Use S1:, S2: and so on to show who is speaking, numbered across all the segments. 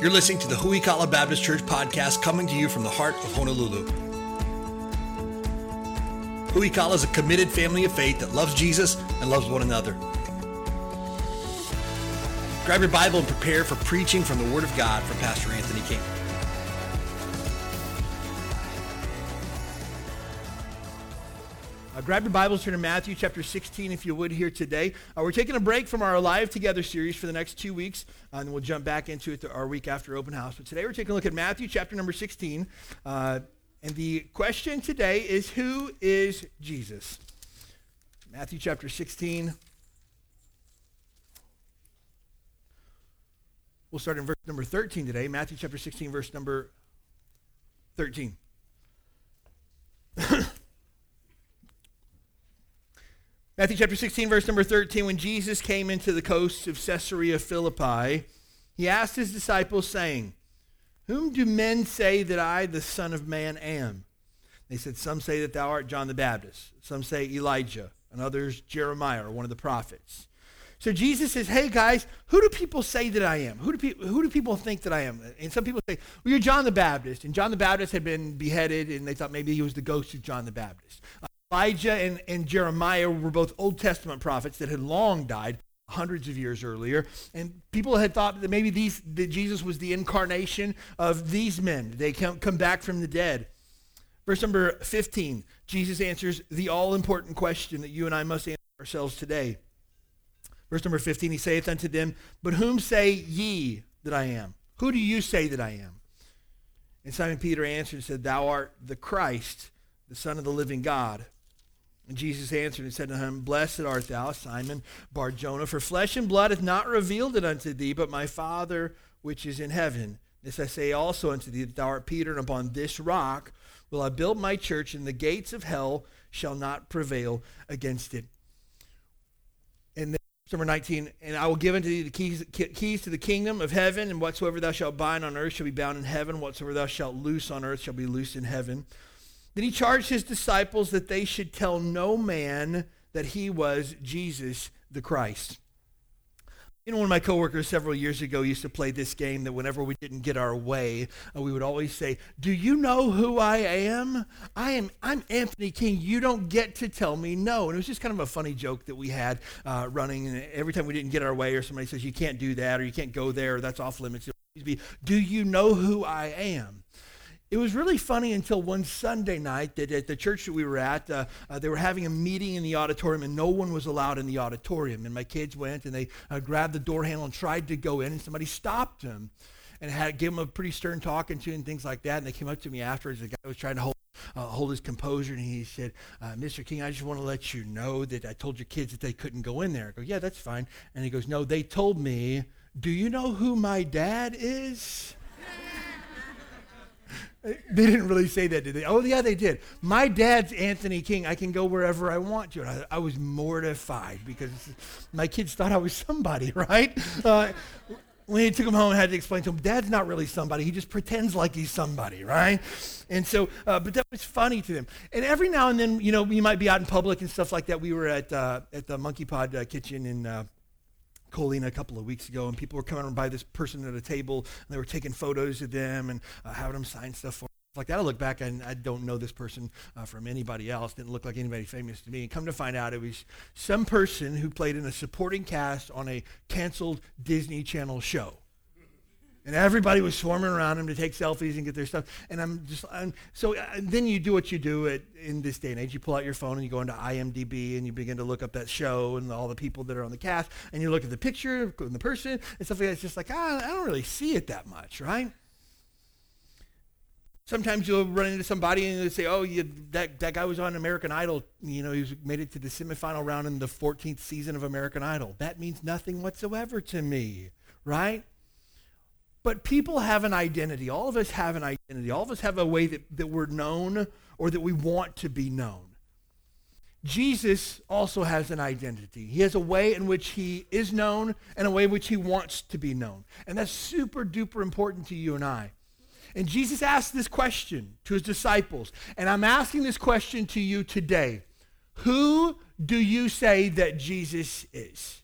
S1: You're listening to the Huikala Baptist Church podcast coming to you from the heart of Honolulu. Huikala is a committed family of faith that loves Jesus and loves one another. Grab your Bible and prepare for preaching from the Word of God from Pastor Anthony King. Uh, grab your Bibles, turn to Matthew chapter 16 if you would here today. Uh, we're taking a break from our Alive Together series for the next two weeks, uh, and we'll jump back into it our week after open house. But today we're taking a look at Matthew chapter number 16. Uh, and the question today is Who is Jesus? Matthew chapter 16. We'll start in verse number 13 today. Matthew chapter 16, verse number 13. Matthew chapter 16, verse number 13, when Jesus came into the coast of Caesarea Philippi, he asked his disciples, saying, Whom do men say that I, the Son of Man, am? They said, Some say that thou art John the Baptist, some say Elijah, and others Jeremiah or one of the prophets. So Jesus says, Hey guys, who do people say that I am? Who do, pe- who do people think that I am? And some people say, Well, you're John the Baptist. And John the Baptist had been beheaded, and they thought maybe he was the ghost of John the Baptist. Elijah and, and Jeremiah were both Old Testament prophets that had long died hundreds of years earlier. And people had thought that maybe these, that Jesus was the incarnation of these men. They come, come back from the dead. Verse number 15, Jesus answers the all important question that you and I must answer ourselves today. Verse number 15, he saith unto them, But whom say ye that I am? Who do you say that I am? And Simon Peter answered and said, Thou art the Christ, the Son of the living God. And Jesus answered and said to him, Blessed art thou, Simon Barjona, for flesh and blood hath not revealed it unto thee, but my Father which is in heaven. This I say also unto thee, that thou art Peter, and upon this rock will I build my church, and the gates of hell shall not prevail against it. And then, number 19, and I will give unto thee the keys, keys to the kingdom of heaven, and whatsoever thou shalt bind on earth shall be bound in heaven, whatsoever thou shalt loose on earth shall be loosed in heaven. Then he charged his disciples that they should tell no man that he was Jesus the Christ. You know, one of my coworkers several years ago used to play this game that whenever we didn't get our way, uh, we would always say, "Do you know who I am? I am. I'm Anthony King. You don't get to tell me no." And it was just kind of a funny joke that we had uh, running. And every time we didn't get our way, or somebody says, "You can't do that," or "You can't go there," or "That's off limits," it would be, "Do you know who I am?" It was really funny until one Sunday night that at the church that we were at, uh, uh, they were having a meeting in the auditorium and no one was allowed in the auditorium. And my kids went and they uh, grabbed the door handle and tried to go in and somebody stopped them and had gave them a pretty stern talking to and things like that. And they came up to me afterwards. The guy was trying to hold uh, hold his composure, and he said, uh, "Mr. King, I just want to let you know that I told your kids that they couldn't go in there." I go, "Yeah, that's fine." And he goes, "No, they told me. Do you know who my dad is?" They didn't really say that, did they? Oh, yeah, they did. My dad's Anthony King. I can go wherever I want to. And I, I was mortified because my kids thought I was somebody, right? Uh, when he took him home, I had to explain to him, Dad's not really somebody. He just pretends like he's somebody, right? And so, uh, but that was funny to them. And every now and then, you know, you might be out in public and stuff like that. We were at uh, at the Monkey Pod uh, kitchen in Ko Olina a couple of weeks ago, and people were coming by this person at a table, and they were taking photos of them and uh, having them sign stuff for like that. I look back and I don't know this person uh, from anybody else. Didn't look like anybody famous to me. And come to find out, it was some person who played in a supporting cast on a canceled Disney Channel show. And everybody was swarming around him to take selfies and get their stuff. And I'm just, I'm, so uh, then you do what you do at, in this day and age. You pull out your phone and you go into IMDb and you begin to look up that show and all the people that are on the cast. And you look at the picture and the person and stuff like that. It's just like, ah, I don't really see it that much, right? Sometimes you'll run into somebody and they say, oh, you, that, that guy was on American Idol. You know, he made it to the semifinal round in the 14th season of American Idol. That means nothing whatsoever to me, right? But people have an identity. All of us have an identity. All of us have a way that, that we're known or that we want to be known. Jesus also has an identity. He has a way in which he is known and a way in which he wants to be known. And that's super duper important to you and I. And Jesus asked this question to his disciples. And I'm asking this question to you today. Who do you say that Jesus is?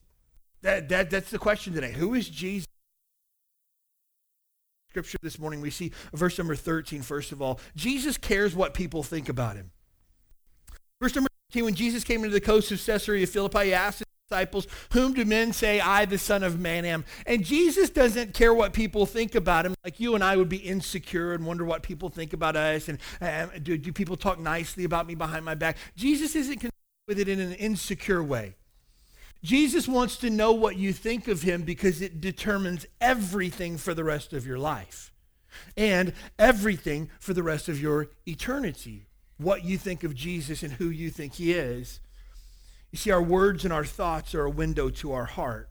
S1: That, that, that's the question today. Who is Jesus? Scripture this morning, we see verse number 13, first of all. Jesus cares what people think about him. Verse number 13, when Jesus came into the coast of Caesarea Philippi, he asked his disciples, Whom do men say I, the Son of Man, am? And Jesus doesn't care what people think about him. Like you and I would be insecure and wonder what people think about us. And uh, do, do people talk nicely about me behind my back? Jesus isn't concerned with it in an insecure way. Jesus wants to know what you think of him because it determines everything for the rest of your life and everything for the rest of your eternity. What you think of Jesus and who you think he is. You see, our words and our thoughts are a window to our heart.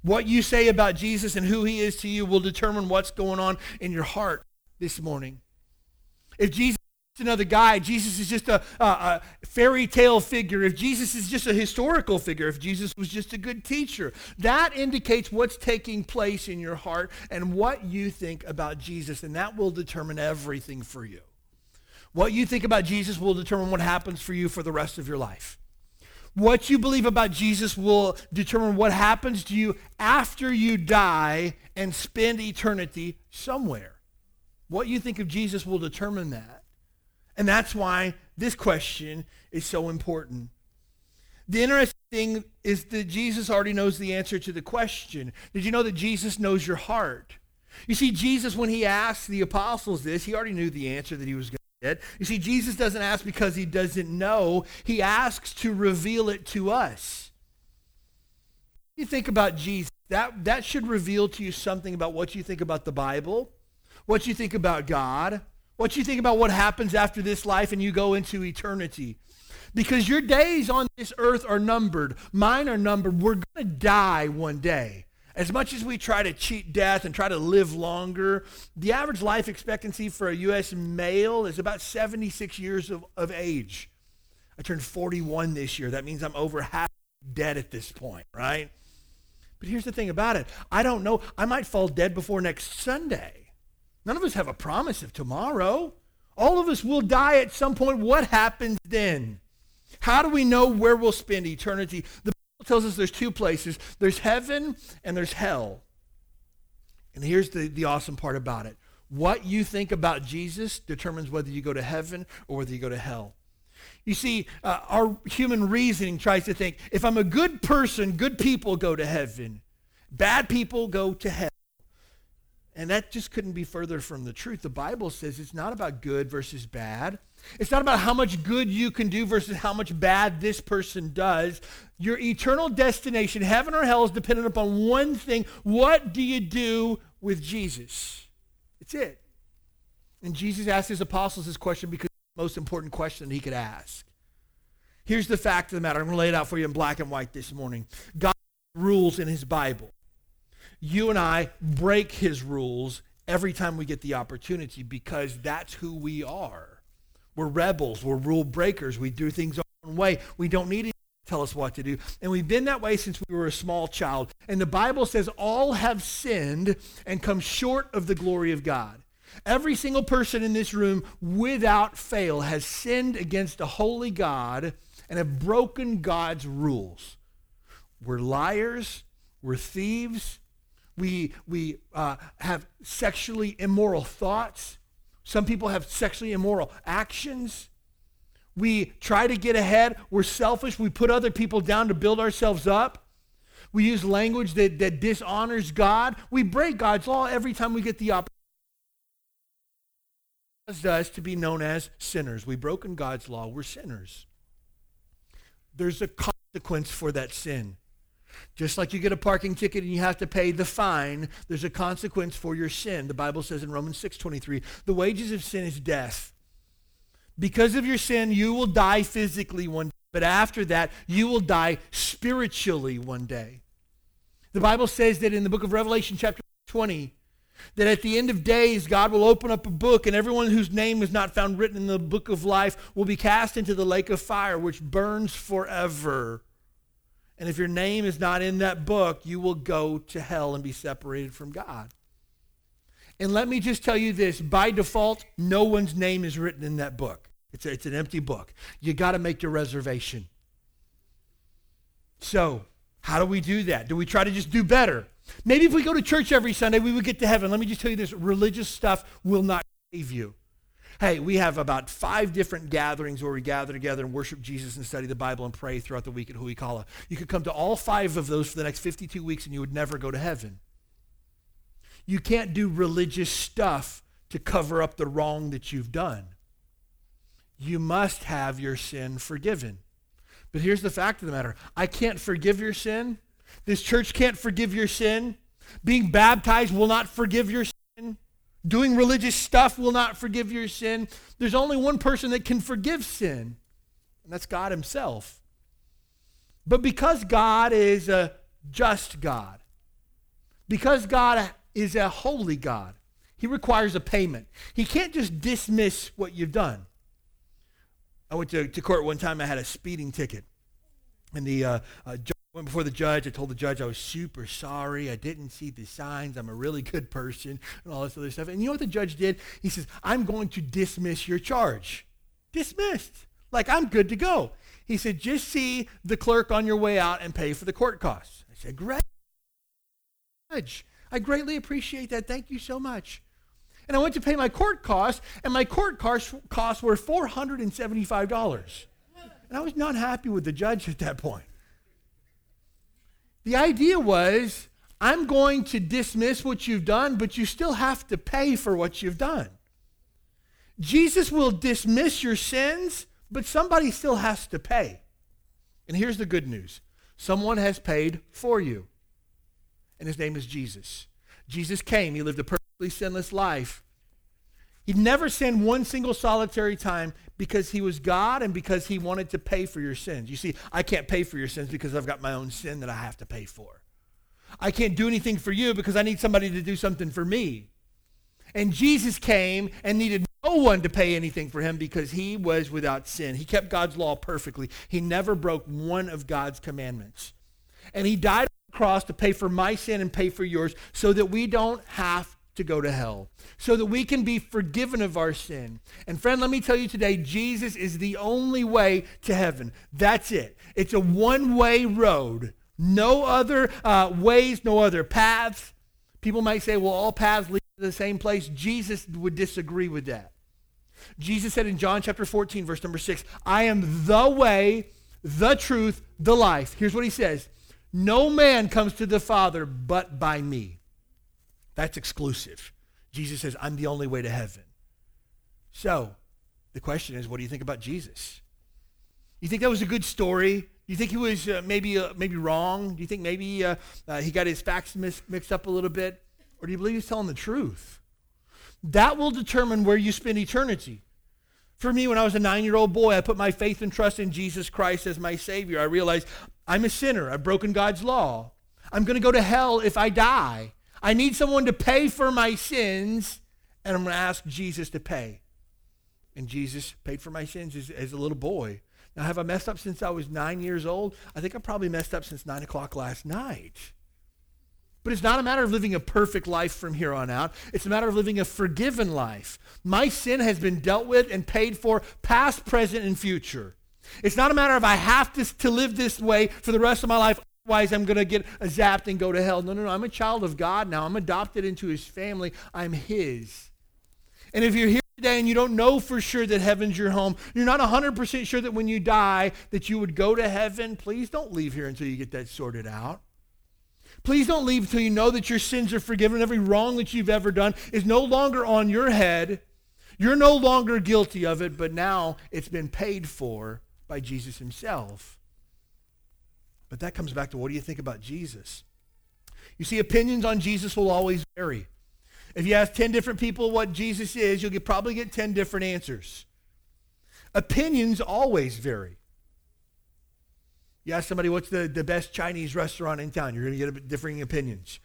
S1: What you say about Jesus and who he is to you will determine what's going on in your heart this morning. If Jesus another guy. Jesus is just a, a, a, fairy tale figure. If Jesus is just a historical figure, if Jesus was just a good teacher, that indicates what's taking place in your heart and what you think about Jesus, and that will determine everything for you. What you think about Jesus will determine what happens for you for the rest of your life. What you believe about Jesus will determine what happens to you after you die and spend eternity somewhere. What you think of Jesus will determine that. And that's why this question is so important. The interesting thing is that Jesus already knows the answer to the question. Did you know that Jesus knows your heart? You see, Jesus, when he asked the apostles this, he already knew the answer that he was going to get. You see, Jesus doesn't ask because he doesn't know. He asks to reveal it to us. You think about Jesus. That, that should reveal to you something about what you think about the Bible, what you think about God, what you think about what happens after this life and you go into eternity. Because your days on this earth are numbered. Mine are numbered. We're going to die one day. As much as we try to cheat death and try to live longer, the average life expectancy for a U.S. male is about 76 years of, of age. I turned 41 this year. That means I'm over half dead at this point, right? But here's the thing about it I don't know. I might fall dead before next Sunday. None of us have a promise of tomorrow. All of us will die at some point. What happens then? How do we know where we'll spend eternity? The Bible tells us there's two places there's heaven and there's hell. And here's the, the awesome part about it what you think about Jesus determines whether you go to heaven or whether you go to hell. You see, uh, our human reasoning tries to think if I'm a good person, good people go to heaven, bad people go to hell. And that just couldn't be further from the truth. The Bible says it's not about good versus bad. It's not about how much good you can do versus how much bad this person does. Your eternal destination, heaven or hell, is dependent upon one thing. What do you do with Jesus? It's it. And Jesus asked his apostles this question because it's the most important question he could ask. Here's the fact of the matter. I'm going to lay it out for you in black and white this morning. God rules in his Bible you and I break his rules every time we get the opportunity because that's who we are. We're rebels, we're rule breakers, we do things our own way. We don't need to tell us what to do. And we've been that way since we were a small child. And the Bible says all have sinned and come short of the glory of God. Every single person in this room, without fail, has sinned against a holy God and have broken God's rules. We're liars, we're thieves, we, we uh, have sexually immoral thoughts. Some people have sexually immoral actions. We try to get ahead. We're selfish. We put other people down to build ourselves up. We use language that, that dishonors God. We break God's law every time we get the opportunity us to be known as sinners. We've broken God's law. We're sinners. There's a consequence for that sin. Just like you get a parking ticket and you have to pay the fine, there's a consequence for your sin. The Bible says in Romans 6:23, the wages of sin is death. Because of your sin, you will die physically one day, but after that, you will die spiritually one day. The Bible says that in the book of Revelation chapter 20, that at the end of days, God will open up a book, and everyone whose name is not found written in the book of life will be cast into the lake of fire, which burns forever. And if your name is not in that book, you will go to hell and be separated from God. And let me just tell you this by default, no one's name is written in that book. It's, a, it's an empty book. You got to make your reservation. So, how do we do that? Do we try to just do better? Maybe if we go to church every Sunday, we would get to heaven. Let me just tell you this religious stuff will not save you. Hey, we have about five different gatherings where we gather together and worship Jesus and study the Bible and pray throughout the week at Huikala. You could come to all five of those for the next 52 weeks and you would never go to heaven. You can't do religious stuff to cover up the wrong that you've done. You must have your sin forgiven. But here's the fact of the matter I can't forgive your sin. This church can't forgive your sin. Being baptized will not forgive your sin. Doing religious stuff will not forgive your sin. There's only one person that can forgive sin, and that's God Himself. But because God is a just God, because God is a holy God, He requires a payment. He can't just dismiss what you've done. I went to, to court one time, I had a speeding ticket. And the uh, uh, went before the judge. I told the judge I was super sorry. I didn't see the signs. I'm a really good person and all this other stuff. And you know what the judge did? He says, I'm going to dismiss your charge. Dismissed. Like I'm good to go. He said, just see the clerk on your way out and pay for the court costs. I said, great. Judge, I greatly appreciate that. Thank you so much. And I went to pay my court costs, and my court costs, were $475. And I was not happy with the judge at that point. The idea was I'm going to dismiss what you've done, but you still have to pay for what you've done. Jesus will dismiss your sins, but somebody still has to pay. And here's the good news someone has paid for you, and his name is Jesus. Jesus came, he lived a perfectly sinless life. He never sinned one single solitary time because he was God and because he wanted to pay for your sins. You see, I can't pay for your sins because I've got my own sin that I have to pay for. I can't do anything for you because I need somebody to do something for me. And Jesus came and needed no one to pay anything for him because he was without sin. He kept God's law perfectly. He never broke one of God's commandments. And he died on the cross to pay for my sin and pay for yours so that we don't have to go to hell so that we can be forgiven of our sin. And friend, let me tell you today, Jesus is the only way to heaven. That's it. It's a one way road. No other uh, ways, no other paths. People might say, well, all paths lead to the same place. Jesus would disagree with that. Jesus said in John chapter 14, verse number 6, I am the way, the truth, the life. Here's what he says No man comes to the Father but by me. That's exclusive. Jesus says, I'm the only way to heaven. So, the question is, what do you think about Jesus? You think that was a good story? Do you think he was uh, maybe uh, maybe wrong? Do you think maybe uh, uh he got his facts mis- mixed up a little bit? Or do you believe he's telling the truth? That will determine where you spend eternity. For me, when I was a nine year old boy, I put my faith and trust in Jesus Christ as my Savior. I realized I'm a sinner. I've broken God's law. I'm going to go to hell if I die. I need someone to pay for my sins, and I'm going to ask Jesus to pay. And Jesus paid for my sins as, as, a little boy. Now, have I messed up since I was nine years old? I think I probably messed up since 9 o'clock last night. But it's not a matter of living a perfect life from here on out. It's a matter of living a forgiven life. My sin has been dealt with and paid for, past, present, and future. It's not a matter of I have to, to live this way for the rest of my life. Otherwise, I'm going to get zapped and go to hell. No, no, no. I'm a child of God now. I'm adopted into his family. I'm his. And if you're here today and you don't know for sure that heaven's your home, you're not 100% sure that when you die that you would go to heaven, please don't leave here until you get that sorted out. Please don't leave until you know that your sins are forgiven. Every wrong that you've ever done is no longer on your head. You're no longer guilty of it, but now it's been paid for by Jesus himself. But that comes back to what do you think about Jesus? You see, opinions on Jesus will always vary. If you ask 10 different people what Jesus is, you'll get, probably get 10 different answers. Opinions always vary. You ask somebody what's the, the best Chinese restaurant in town, you're going to get differing opinions.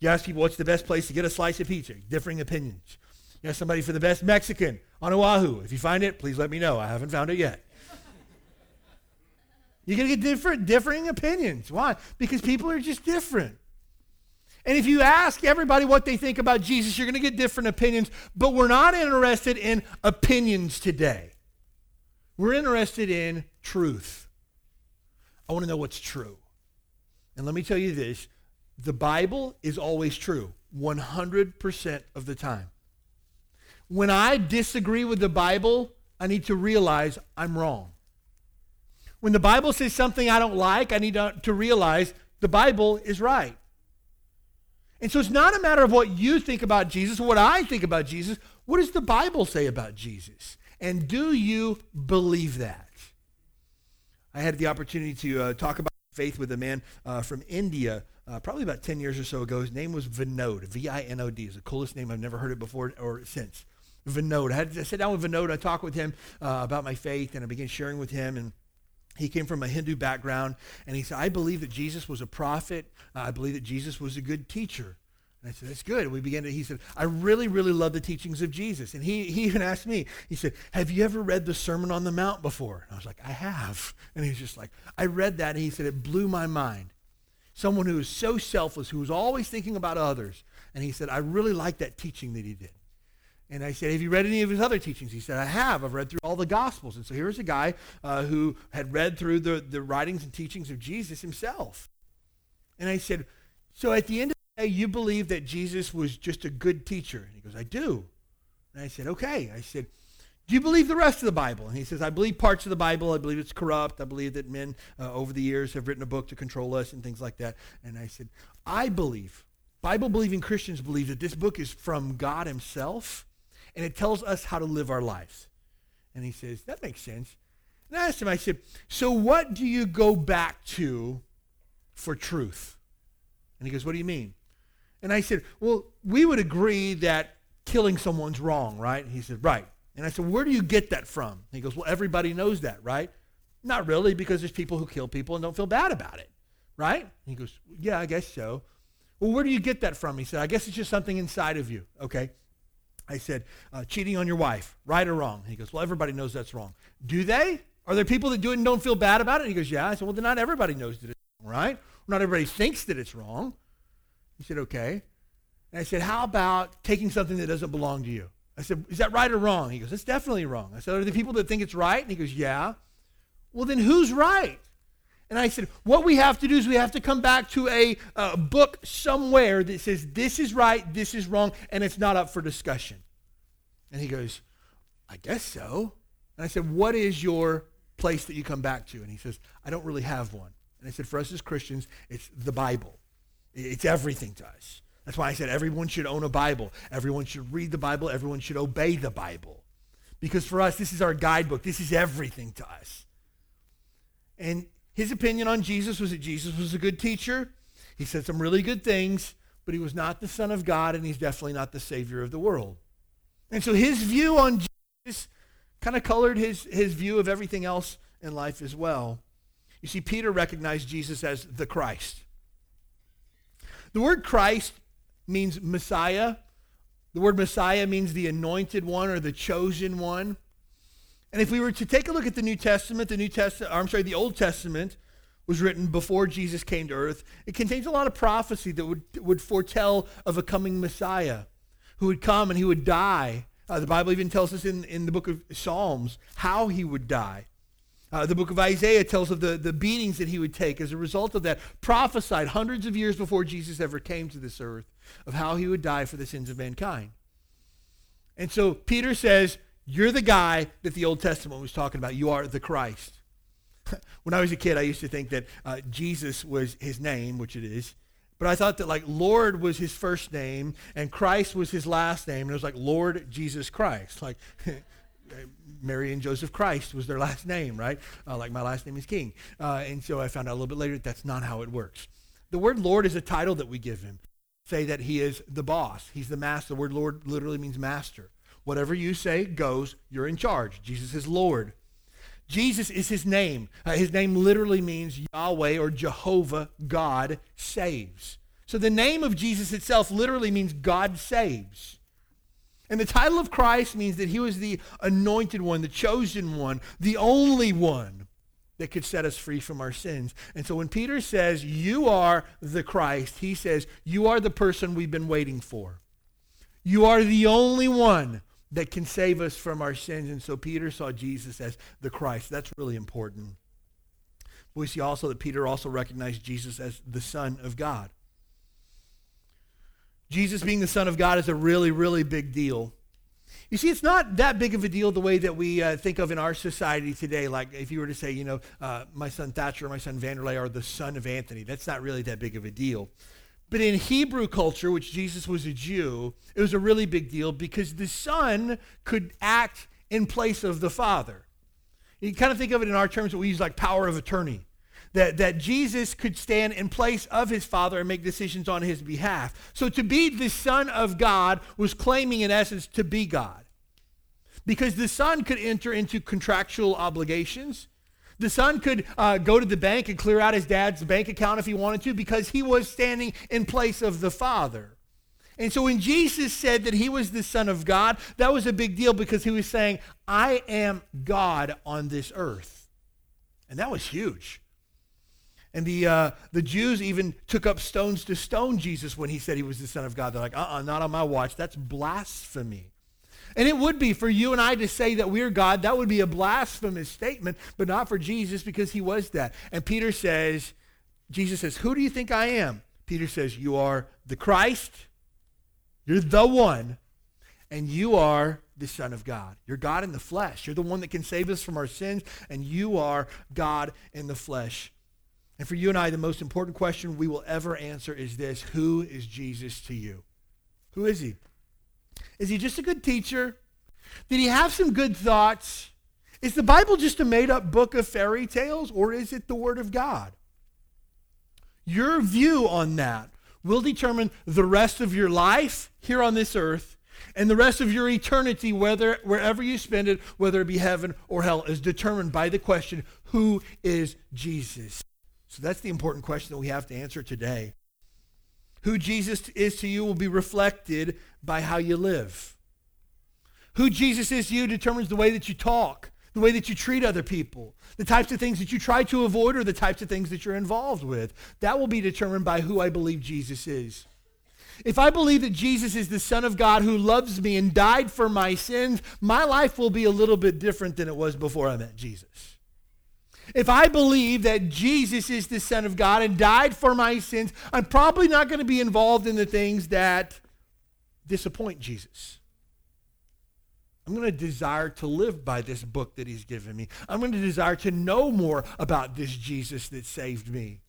S1: You ask people what's the best place to get a slice of pizza, differing opinions. You ask somebody for the best Mexican on Oahu. If you find it, please let me know. I haven't found it yet. You're going to get different, differing opinions. Why? Because people are just different. And if you ask everybody what they think about Jesus, you're going to get different opinions. But we're not interested in opinions today. We're interested in truth. I want to know what's true. And let me tell you this the Bible is always true, 100% of the time. When I disagree with the Bible, I need to realize I'm wrong. When the Bible says something I don't like, I need to, to realize the Bible is right. And so it's not a matter of what you think about Jesus what I think about Jesus. What does the Bible say about Jesus? And do you believe that? I had the opportunity to uh, talk about faith with a man uh, from India uh, probably about 10 years or so ago. His name was Vinod, V I N O D. is the coolest name I've never heard it before or since. Vinod. I, had, I sat down with Vinod. I talked with him uh, about my faith, and I began sharing with him. And he came from a Hindu background, and he said, I believe that Jesus was a prophet. I believe that Jesus was a good teacher. And I said, that's good. We began to, he said, I really, really love the teachings of Jesus. And he, he even asked me, he said, have you ever read the Sermon on the Mount before? And I was like, I have. And he was just like, I read that, and he said, it blew my mind. Someone who is so selfless, who was always thinking about others. And he said, I really like that teaching that he did. And I said, Have you read any of his other teachings? He said, I have. I've read through all the Gospels. And so here's a guy uh, who had read through the, the writings and teachings of Jesus himself. And I said, So at the end of the day, you believe that Jesus was just a good teacher? And he goes, I do. And I said, Okay. I said, do you believe the rest of the Bible? And he says, I believe parts of the Bible. I believe it's corrupt. I believe that men uh, over the years have written a book to control us and things like that. And I said, I believe, Bible believing Christians believe that this book is from God himself and it tells us how to live our lives. And he says, That makes sense. And I asked him, I said, So what do you go back to for truth? And he goes, What do you mean? And I said, Well, we would agree that killing someone's wrong, right? And he said, Right. And I said, Where do you get that from? And he goes, Well, everybody knows that, right? Not really, because there's people who kill people and don't feel bad about it, right? And he goes, Yeah, I guess so. Well, where do you get that from? He said, I guess it's just something inside of you. Okay. I said, uh, cheating on your wife, right or wrong? He goes, well, everybody knows that's wrong. Do they? Are there people that do it and don't feel bad about it? He goes, yeah. I said, well, then not everybody knows that it's wrong, right? Not everybody thinks that it's wrong. He said, okay. And I said, how about taking something that doesn't belong to you? I said, is that right or wrong? He goes, it's definitely wrong. I said, are there people that think it's right? And he goes, yeah. Well, then who's right? And I said, what we have to do is we have to come back to a uh, book somewhere that says this is right, this is wrong, and it's not up for discussion. And he goes, I guess so. And I said, what is your place that you come back to? And he says, I don't really have one. And I said, for us as Christians, it's the Bible. It's everything to us. That's why I said everyone should own a Bible. Everyone should read the Bible. Everyone should obey the Bible. Because for us, this is our guidebook. This is everything to us. And his opinion on Jesus was that Jesus was a good teacher. He said some really good things, but he was not the Son of God, and he's definitely not the Savior of the world. And so his view on Jesus kind of colored his, his view of everything else in life as well. You see, Peter recognized Jesus as the Christ. The word Christ means Messiah. The word Messiah means the anointed one or the chosen one. And if we were to take a look at the New Testament, the New Testament, I'm sorry, the Old Testament was written before Jesus came to earth. It contains a lot of prophecy that would, would foretell of a coming Messiah who would come and he would die. Uh, the Bible even tells us in, in the book of Psalms how he would die. Uh, the book of Isaiah tells of the, the beatings that he would take as a result of that, prophesied hundreds of years before Jesus ever came to this earth of how he would die for the sins of mankind. And so Peter says, you're the guy that the Old Testament was talking about. You are the Christ. when I was a kid, I used to think that uh, Jesus was his name, which it is. But I thought that like Lord was his first name and Christ was his last name. And it was like Lord Jesus Christ. Like Mary and Joseph Christ was their last name, right? Uh, like my last name is King. Uh, and so I found out a little bit later that that's not how it works. The word Lord is a title that we give him. Say that he is the boss. He's the master. The word Lord literally means master. Whatever you say goes, you're in charge. Jesus is Lord. Jesus is his name. Uh, his name literally means Yahweh or Jehovah, God saves. So the name of Jesus itself literally means God saves. And the title of Christ means that he was the anointed one, the chosen one, the only one that could set us free from our sins. And so when Peter says, You are the Christ, he says, You are the person we've been waiting for. You are the only one that can save us from our sins. And so Peter saw Jesus as the Christ. That's really important. We see also that Peter also recognized Jesus as the Son of God. Jesus being the Son of God is a really, really big deal. You see, it's not that big of a deal the way that we uh, think of in our society today. Like if you were to say, you know, uh, my son Thatcher or my son Vanderlei are the son of Anthony, that's not really that big of a deal. But in Hebrew culture, which Jesus was a Jew, it was a really big deal because the son could act in place of the father. You kind of think of it in our terms that we use like power of attorney that, that Jesus could stand in place of his Father and make decisions on his behalf. So to be the Son of God was claiming, in essence, to be God. Because the Son could enter into contractual obligations. The son could uh, go to the bank and clear out his dad's bank account if he wanted to because he was standing in place of the father. And so when Jesus said that he was the Son of God, that was a big deal because he was saying, I am God on this earth. And that was huge. And the, uh, the Jews even took up stones to stone Jesus when he said he was the Son of God. They're like, uh-uh, not on my watch. That's blasphemy. And it would be for you and I to say that we're God. That would be a blasphemous statement, but not for Jesus because he was that. And Peter says, Jesus says, who do you think I am? Peter says, you are the Christ. You're the one. And you are the Son of God. You're God in the flesh. You're the one that can save us from our sins, and you are God in the flesh. And for you and I, the most important question we will ever answer is this Who is Jesus to you? Who is he? Is he just a good teacher? Did he have some good thoughts? Is the Bible just a made up book of fairy tales, or is it the Word of God? Your view on that will determine the rest of your life here on this earth and the rest of your eternity, whether wherever you spend it, whether it be heaven or hell, is determined by the question, who is Jesus? So that's the important question that we have to answer today. Who Jesus is to you will be reflected by how you live. Who Jesus is to you determines the way that you talk, the way that you treat other people, the types of things that you try to avoid, or the types of things that you're involved with. That will be determined by who I believe Jesus is. If I believe that Jesus is the Son of God who loves me and died for my sins, my life will be a little bit different than it was before I met Jesus. If I believe that Jesus is the Son of God and died for my sins, I'm probably not going to be involved in the things that disappoint Jesus. I'm going to desire to live by this book that he's given me. I'm going to desire to know more about this Jesus that saved me.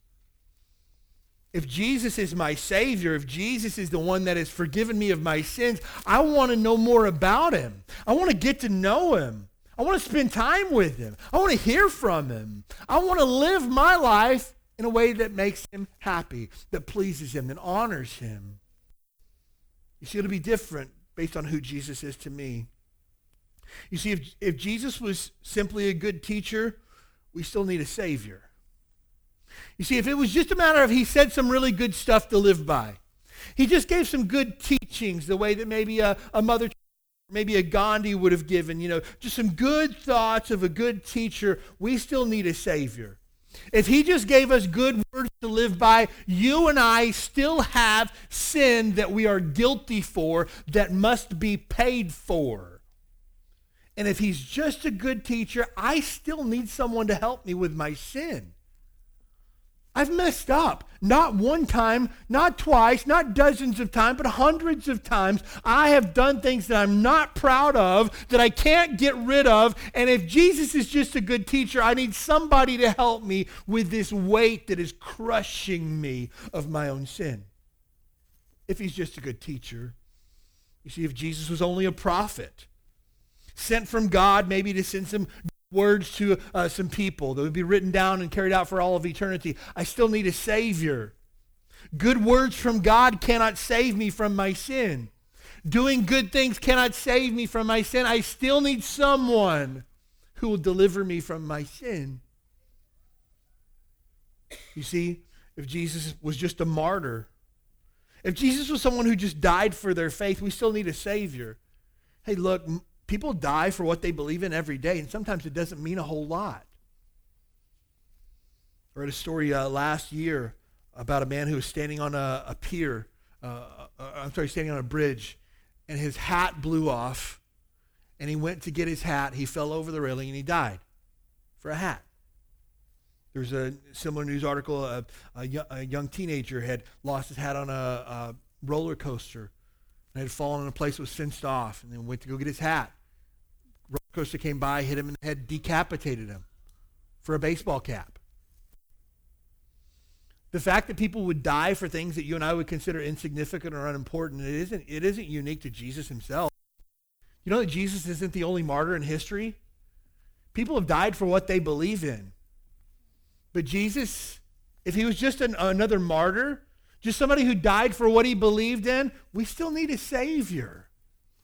S1: If Jesus is my Savior, if Jesus is the one that has forgiven me of my sins, I want to know more about him. I want to get to know him. I want to spend time with him. I want to hear from him. I want to live my life in a way that makes him happy, that pleases him, that honors him. You see, it'll be different based on who Jesus is to me. You see, if, if Jesus was simply a good teacher, we still need a Savior. You see, if it was just a matter of he said some really good stuff to live by, he just gave some good teachings the way that maybe a, a mother maybe a Gandhi would have given, you know, just some good thoughts of a good teacher, we still need a Savior. If he just gave us good words to live by, you and I still have sin that we are guilty for that must be paid for. And if he's just a good teacher, I still need someone to help me with my sin. I've messed up. Not one time, not twice, not dozens of times, but hundreds of times. I have done things that I'm not proud of, that I can't get rid of. And if Jesus is just a good teacher, I need somebody to help me with this weight that is crushing me of my own sin. If he's just a good teacher. You see, if Jesus was only a prophet, sent from God maybe to send some words to uh, some people that would be written down and carried out for all of eternity. I still need a Savior. Good words from God cannot save me from my sin. Doing good things cannot save me from my sin. I still need someone who will deliver me from my sin. You see, if Jesus was just a martyr, if Jesus was someone who just died for their faith, we still need a Savior. Hey, look, People die for what they believe in every day, and sometimes it doesn't mean a whole lot. I read a story uh, last year about a man who was standing on a, a pier, uh, uh, I'm sorry, standing on a bridge, and his hat blew off, and he went to get his hat. He fell over the railing, and he died for a hat. There's a similar news article. A, a, a young teenager had lost his hat on a, a roller coaster and had fallen in a place that was fenced off and then went to go get his hat. Coaster came by, hit him in the head, decapitated him for a baseball cap. The fact that people would die for things that you and I would consider insignificant or unimportant, it isn't, it isn't unique to Jesus himself. You know that Jesus isn't the only martyr in history? People have died for what they believe in. But Jesus, if he was just an, another martyr, just somebody who died for what he believed in, we still need a Savior.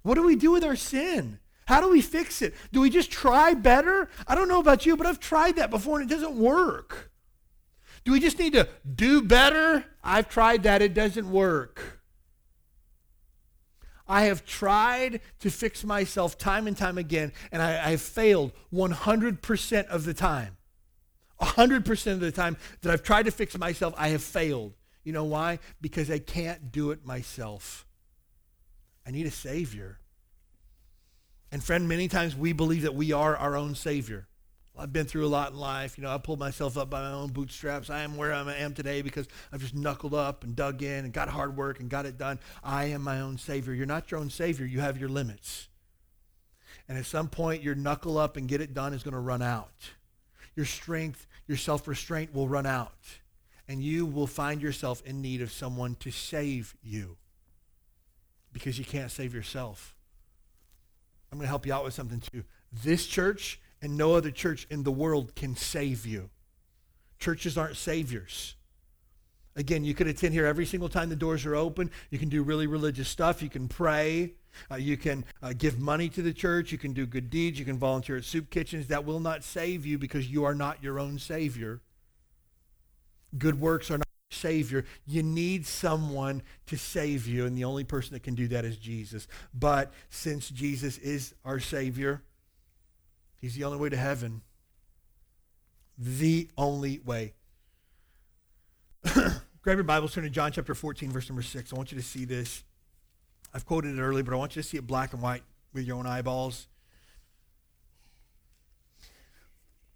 S1: What do we do with our sin? How do we fix it? Do we just try better? I don't know about you, but I've tried that before and it doesn't work. Do we just need to do better? I've tried that, it doesn't work. I have tried to fix myself time and time again, and I, have failed 100% of the time. 100% of the time that I've tried to fix myself, I have failed. You know why? Because I can't do it myself. I need a Savior. And friend, many times we believe that we are our own Savior. I've been through a lot in life. You know, I pulled myself up by my own bootstraps. I am where I am today because I've just knuckled up and dug in and got hard work and got it done. I am my own Savior. You're not your own Savior. You have your limits. And at some point, your knuckle up and get it done is going to run out. Your strength, your self-restraint will run out. And you will find yourself in need of someone to save you because you can't save yourself. I'm going to help you out with something too. This church and no other church in the world can save you. Churches aren't saviors. Again, you could attend here every single time the doors are open. You can do really religious stuff. You can pray. Uh, you can uh, give money to the church. You can do good deeds. You can volunteer at soup kitchens. That will not save you because you are not your own Savior. Good works are not Savior. You need someone to save you, and the only person that can do that is Jesus. But since Jesus is our Savior, He's the only way to heaven. The only way. Grab your Bibles, turn to John chapter 14, verse number 6. I want you to see this. I've quoted it earlier, but I want you to see it black and white with your own eyeballs.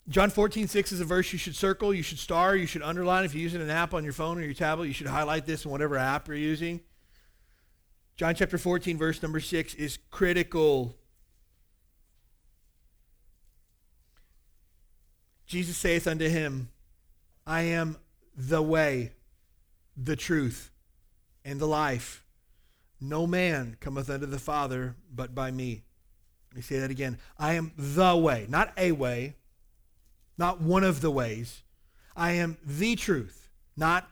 S1: John 14, 6 is a verse you should circle, you should star, you should underline. If you're using an app on your phone or your tablet, you should highlight this in whatever app you're using. John chapter 14, verse number 6 is critical Jesus saith unto him, I am the way, the truth, and the life. No man cometh unto the Father but by me. Let me say that again. I am the way, not a way, not one of the ways. I am the truth, not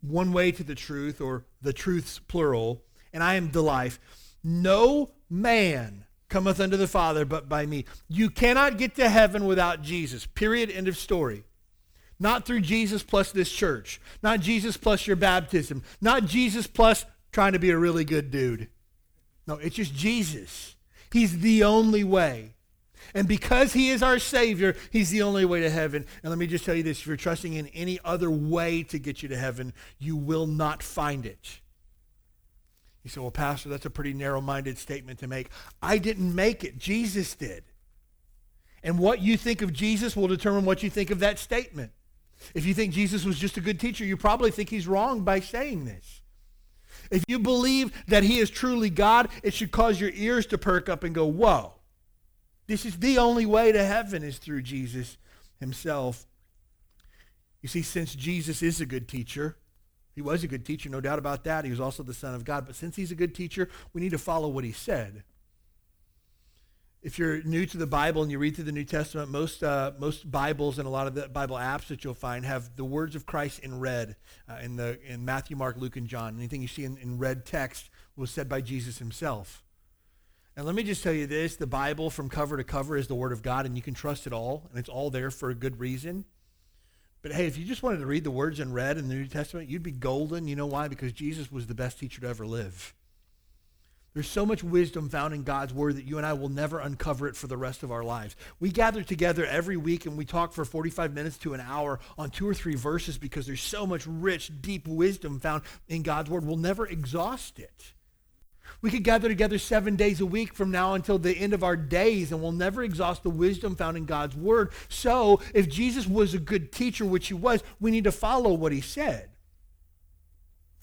S1: one way to the truth or the truths plural, and I am the life. No man cometh unto the Father but by me. You cannot get to heaven without Jesus. Period. End of story. Not through Jesus plus this church. Not Jesus plus your baptism. Not Jesus plus trying to be a really good dude. No, it's just Jesus. He's the only way. And because he is our Savior, he's the only way to heaven. And let me just tell you this if you're trusting in any other way to get you to heaven, you will not find it. You say, well, Pastor, that's a pretty narrow minded statement to make. I didn't make it, Jesus did. And what you think of Jesus will determine what you think of that statement. If you think Jesus was just a good teacher, you probably think he's wrong by saying this. If you believe that he is truly God, it should cause your ears to perk up and go, whoa. This is the only way to heaven is through Jesus himself. You see, since Jesus is a good teacher, he was a good teacher, no doubt about that. He was also the Son of God. But since he's a good teacher, we need to follow what he said. If you're new to the Bible and you read through the New Testament, most, uh, most Bibles and a lot of the Bible apps that you'll find have the words of Christ in red uh, in, the, in Matthew, Mark, Luke, and John. Anything you see in, in red text was said by Jesus himself. And let me just tell you this the Bible from cover to cover is the Word of God, and you can trust it all, and it's all there for a good reason. But hey, if you just wanted to read the words in red in the New Testament, you'd be golden. You know why? Because Jesus was the best teacher to ever live. There's so much wisdom found in God's word that you and I will never uncover it for the rest of our lives. We gather together every week and we talk for 45 minutes to an hour on two or three verses because there's so much rich, deep wisdom found in God's word. We'll never exhaust it. We could gather together seven days a week from now until the end of our days, and we'll never exhaust the wisdom found in God's word. So, if Jesus was a good teacher, which he was, we need to follow what he said.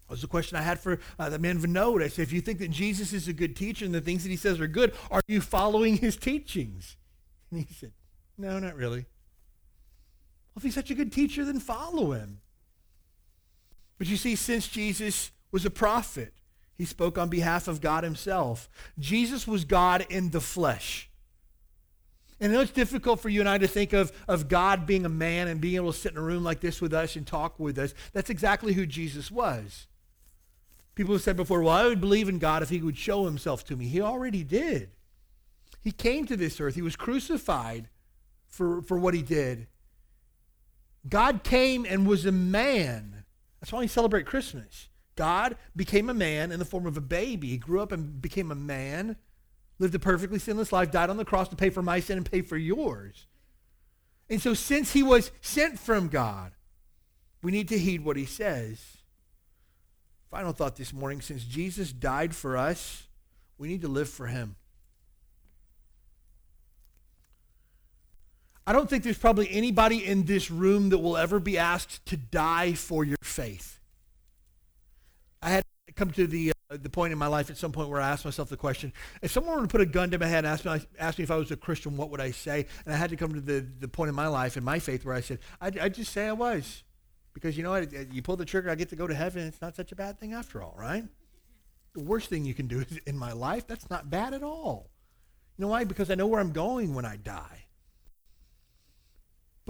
S1: That was the question I had for uh, the man Vinod. I said, if you think that Jesus is a good teacher and the things that he says are good, are you following his teachings? And he said, no, not really. Well, if he's such a good teacher, then follow him. But you see, since Jesus was a prophet, he spoke on behalf of God himself. Jesus was God in the flesh. And I know it's difficult for you and I to think of, of God being a man and being able to sit in a room like this with us and talk with us. That's exactly who Jesus was. People have said before, well, I would believe in God if he would show himself to me. He already did. He came to this earth. He was crucified for, for what he did. God came and was a man. That's why we celebrate Christmas. God became a man in the form of a baby. He grew up and became a man lived a perfectly sinless life, died on the cross to pay for my sin and pay for yours. And so, since he was sent from God, we need to heed what he says. Final thought this morning since Jesus died for us, we need to live for him. I don't think there's probably anybody in this room that will ever be asked to die for your faith. Come to the uh, the point in my life at some point where I asked myself the question: If someone were to put a gun to my head and ask me, ask me if I was a Christian, what would I say? And I had to come to the, the point in my life in my faith where I said, I'd, I'd just say I was, because you know what? You pull the trigger, I get to go to heaven. It's not such a bad thing after all, right? The worst thing you can do in my life, that's not bad at all. You know why? Because I know where I'm going when I die.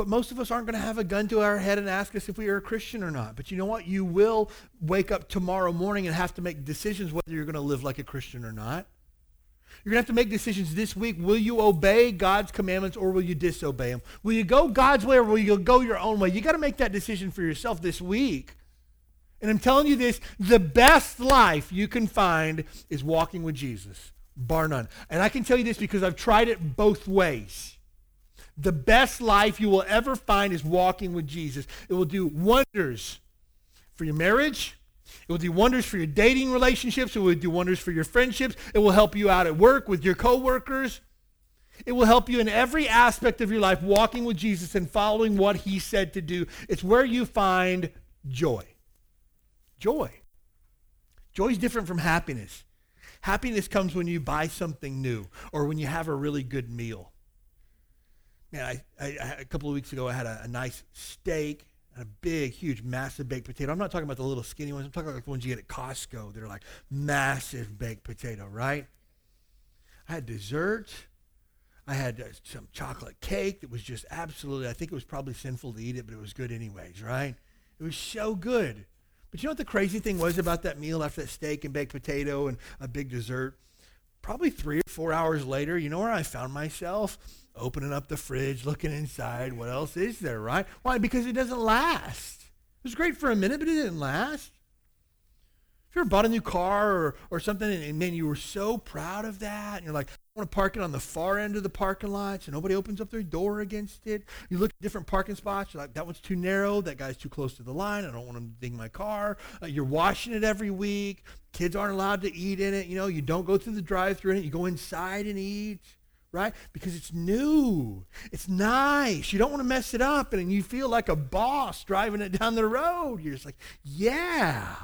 S1: But most of us aren't going to have a gun to our head and ask us if we are a Christian or not. But you know what? You will wake up tomorrow morning and have to make decisions whether you're going to live like a Christian or not. You're going to have to make decisions this week. Will you obey God's commandments or will you disobey them? Will you go God's way or will you go your own way? You got to make that decision for yourself this week. And I'm telling you this the best life you can find is walking with Jesus, bar none. And I can tell you this because I've tried it both ways. The best life you will ever find is walking with Jesus. It will do wonders for your marriage. It will do wonders for your dating relationships. It will do wonders for your friendships. It will help you out at work with your coworkers. It will help you in every aspect of your life walking with Jesus and following what he said to do. It's where you find joy. Joy. Joy is different from happiness. Happiness comes when you buy something new or when you have a really good meal man, I, I, a couple of weeks ago, I had a, a nice steak and a big, huge, massive baked potato. I'm not talking about the little skinny ones. I'm talking about the ones you get at Costco. They're like massive baked potato, right? I had dessert. I had uh, some chocolate cake that was just absolutely, I think it was probably sinful to eat it, but it was good anyways, right? It was so good. But you know what the crazy thing was about that meal after that steak and baked potato and a big dessert? Probably three or four hours later, you know where I found myself? Opening up the fridge, looking inside. What else is there, right? Why? Because it doesn't last. It was great for a minute, but it didn't last. If you ever bought a new car or, or something and, and man, you were so proud of that, and you're like, I want to park it on the far end of the parking lot so nobody opens up their door against it. You look at different parking spots, you're like, that one's too narrow, that guy's too close to the line, I don't want him to ding my car. Uh, you're washing it every week. Kids aren't allowed to eat in it. You know, you don't go through the drive-through in it. You go inside and eat right? Because it's new. It's nice. You don't want to mess it up. And you feel like a boss driving it down the road. You're just like, yeah.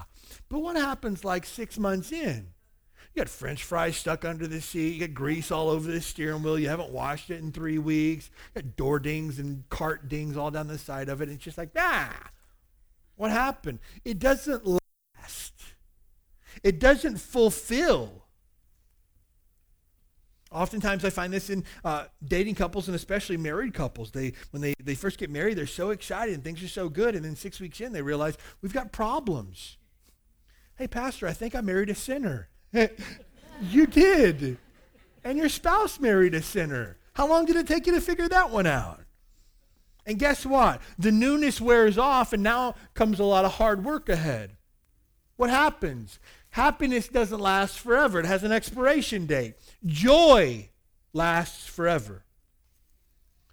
S1: But what happens like six months in? You got french fries stuck under the seat. You got grease all over the steering wheel. You haven't washed it in three weeks. You got door dings and cart dings all down the side of it. It's just like, ah, what happened? It doesn't last. It doesn't fulfill Oftentimes, I find this in uh, dating couples and especially married couples. They, when they, they first get married, they're so excited and things are so good. And then six weeks in, they realize we've got problems. Hey, Pastor, I think I married a sinner. you did. And your spouse married a sinner. How long did it take you to figure that one out? And guess what? The newness wears off, and now comes a lot of hard work ahead. What happens? Happiness doesn't last forever, it has an expiration date. Joy lasts forever.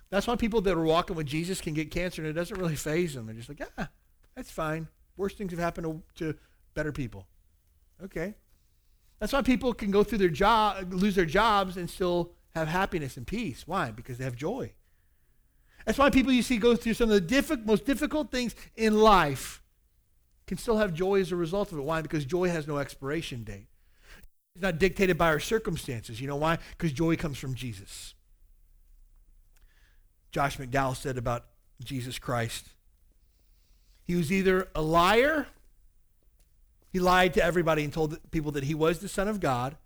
S1: That's why people that are walking with Jesus can get cancer and it doesn't really faze them. They're just like, ah, that's fine. Worst things have happened to, to better people. Okay. That's why people can go through their job, lose their jobs, and still have happiness and peace. Why? Because they have joy. That's why people you see go through some of the diffi- most difficult things in life, can still have joy as a result of it. Why? Because joy has no expiration date. It's not dictated by our circumstances. You know why? Because joy comes from Jesus. Josh McDowell said about Jesus Christ he was either a liar, he lied to everybody and told people that he was the Son of God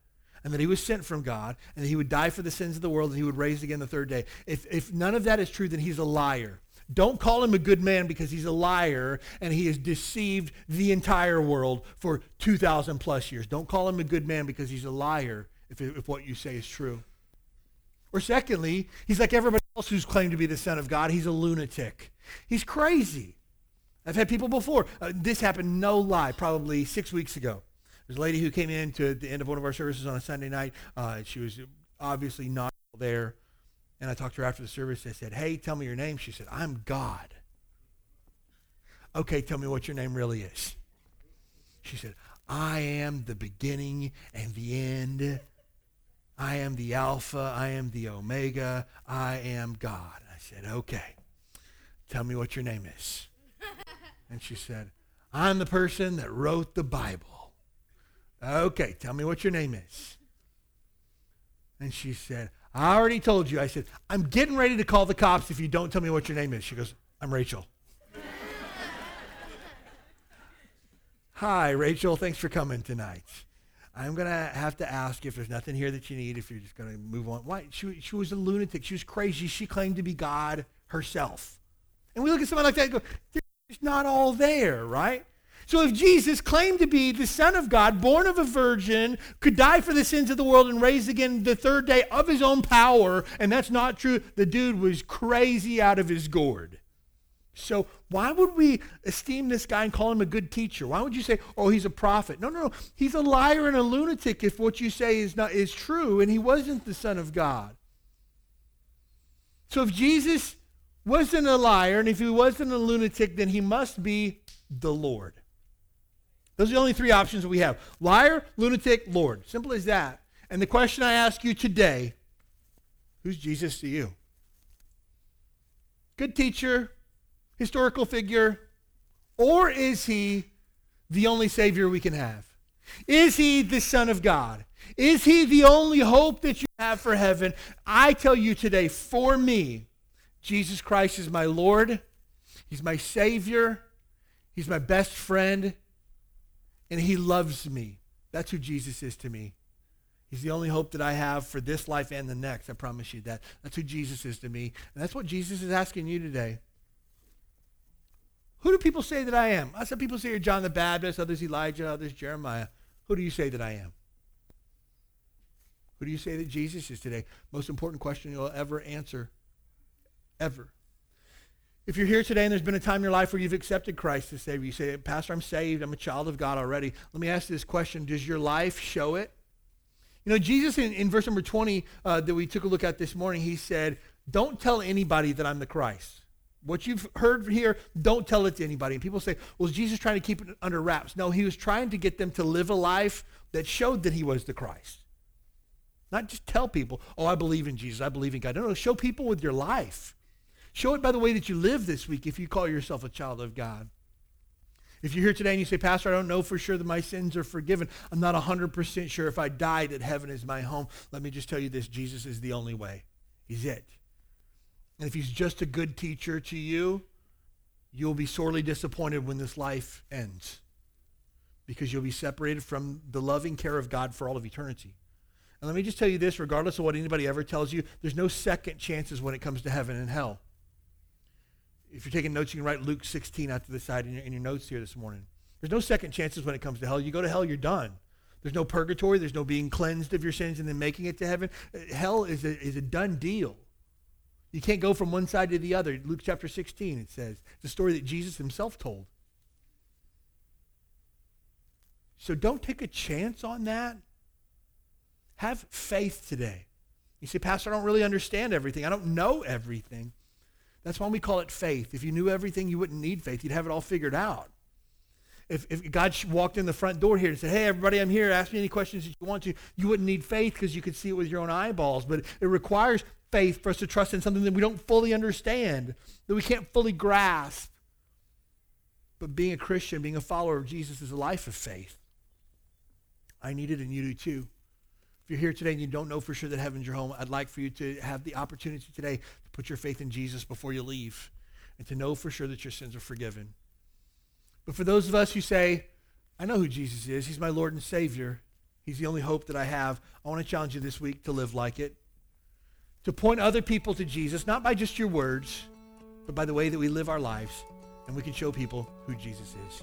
S1: and that he was sent from God and that he would die for the sins of the world and he would raise again the third day. If, if none of that is true, then he's a liar. Don't call him a good man because he's a liar and he has deceived the entire world for 2,000 plus years. Don't call him a good man because he's a liar if, if what you say is true. Or secondly, he's like everybody else who's claimed to be the Son of God. He's a lunatic. He's crazy. I've had people before. Uh, this happened, no lie, probably six weeks ago. There's a lady who came in to the end of one of our services on a Sunday night. Uh, she was obviously not there. And I talked to her after the service. I said, Hey, tell me your name. She said, I'm God. Okay, tell me what your name really is. She said, I am the beginning and the end. I am the Alpha. I am the Omega. I am God. I said, Okay, tell me what your name is. And she said, I'm the person that wrote the Bible. Okay, tell me what your name is. And she said, I already told you. I said, I'm getting ready to call the cops if you don't tell me what your name is. She goes, I'm Rachel. Hi, Rachel. Thanks for coming tonight. I'm going to have to ask if there's nothing here that you need, if you're just going to move on. Why? She, she was a lunatic. She was crazy. She claimed to be God herself. And we look at someone like that and go, it's not all there, right? So if Jesus claimed to be the Son of God, born of a virgin, could die for the sins of the world and raise again the third day of his own power, and that's not true, the dude was crazy out of his gourd. So why would we esteem this guy and call him a good teacher? Why would you say, oh, he's a prophet? No, no, no. He's a liar and a lunatic if what you say is not is true, and he wasn't the Son of God. So if Jesus wasn't a liar, and if he wasn't a lunatic, then he must be the Lord. Those are the only three options we have liar, lunatic, Lord. Simple as that. And the question I ask you today who's Jesus to you? Good teacher, historical figure, or is he the only Savior we can have? Is he the Son of God? Is he the only hope that you have for heaven? I tell you today, for me, Jesus Christ is my Lord. He's my Savior. He's my best friend. And He loves me. That's who Jesus is to me. He's the only hope that I have for this life and the next. I promise you that. That's who Jesus is to me. And that's what Jesus is asking you today. Who do people say that I am? Some people say you're John the Baptist, others Elijah, others Jeremiah. Who do you say that I am? Who do you say that Jesus is today? Most important question you'll ever answer ever. If you're here today and there's been a time in your life where you've accepted Christ as Savior, you say, Pastor, I'm saved. I'm a child of God already. Let me ask you this question Does your life show it? You know, Jesus in, in verse number 20 uh, that we took a look at this morning, he said, Don't tell anybody that I'm the Christ. What you've heard here, don't tell it to anybody. And people say, well, is Jesus trying to keep it under wraps? No, he was trying to get them to live a life that showed that he was the Christ. Not just tell people, oh, I believe in Jesus, I believe in God. No, no, show people with your life. Show it by the way that you live this week if you call yourself a child of God. If you're here today and you say, Pastor, I don't know for sure that my sins are forgiven. I'm not 100% sure if I died that heaven is my home. Let me just tell you this Jesus is the only way. He's it. And if he's just a good teacher to you, you'll be sorely disappointed when this life ends because you'll be separated from the loving care of God for all of eternity. And let me just tell you this regardless of what anybody ever tells you, there's no second chances when it comes to heaven and hell. If you're taking notes, you can write Luke 16 out to the side in your, in your notes here this morning. There's no second chances when it comes to hell. You go to hell, you're done. There's no purgatory. There's no being cleansed of your sins and then making it to heaven. Uh, hell is a, is a done deal. You can't go from one side to the other. Luke chapter 16, it says. It's a story that Jesus himself told. So don't take a chance on that. Have faith today. You say, Pastor, I don't really understand everything. I don't know everything. That's why we call it faith. If you knew everything, you wouldn't need faith. You'd have it all figured out. If, if God walked in the front door here and said, hey, everybody, I'm here. Ask me any questions that you want to, you wouldn't need faith because you could see it with your own eyeballs. But it requires faith for us to trust in something that we don't fully understand, that we can't fully grasp. But being a Christian, being a follower of Jesus is a life of faith. I need it and you do too. If you're here today and you don't know for sure that heaven's your home, I'd like for you to have the opportunity today to put your faith in Jesus before you leave and to know for sure that your sins are forgiven. But for those of us who say, I know who Jesus is, he's my Lord and Savior, he's the only hope that I have, I want to challenge you this week to live like it, to point other people to Jesus, not by just your words, but by the way that we live our lives, and we can show people who Jesus is.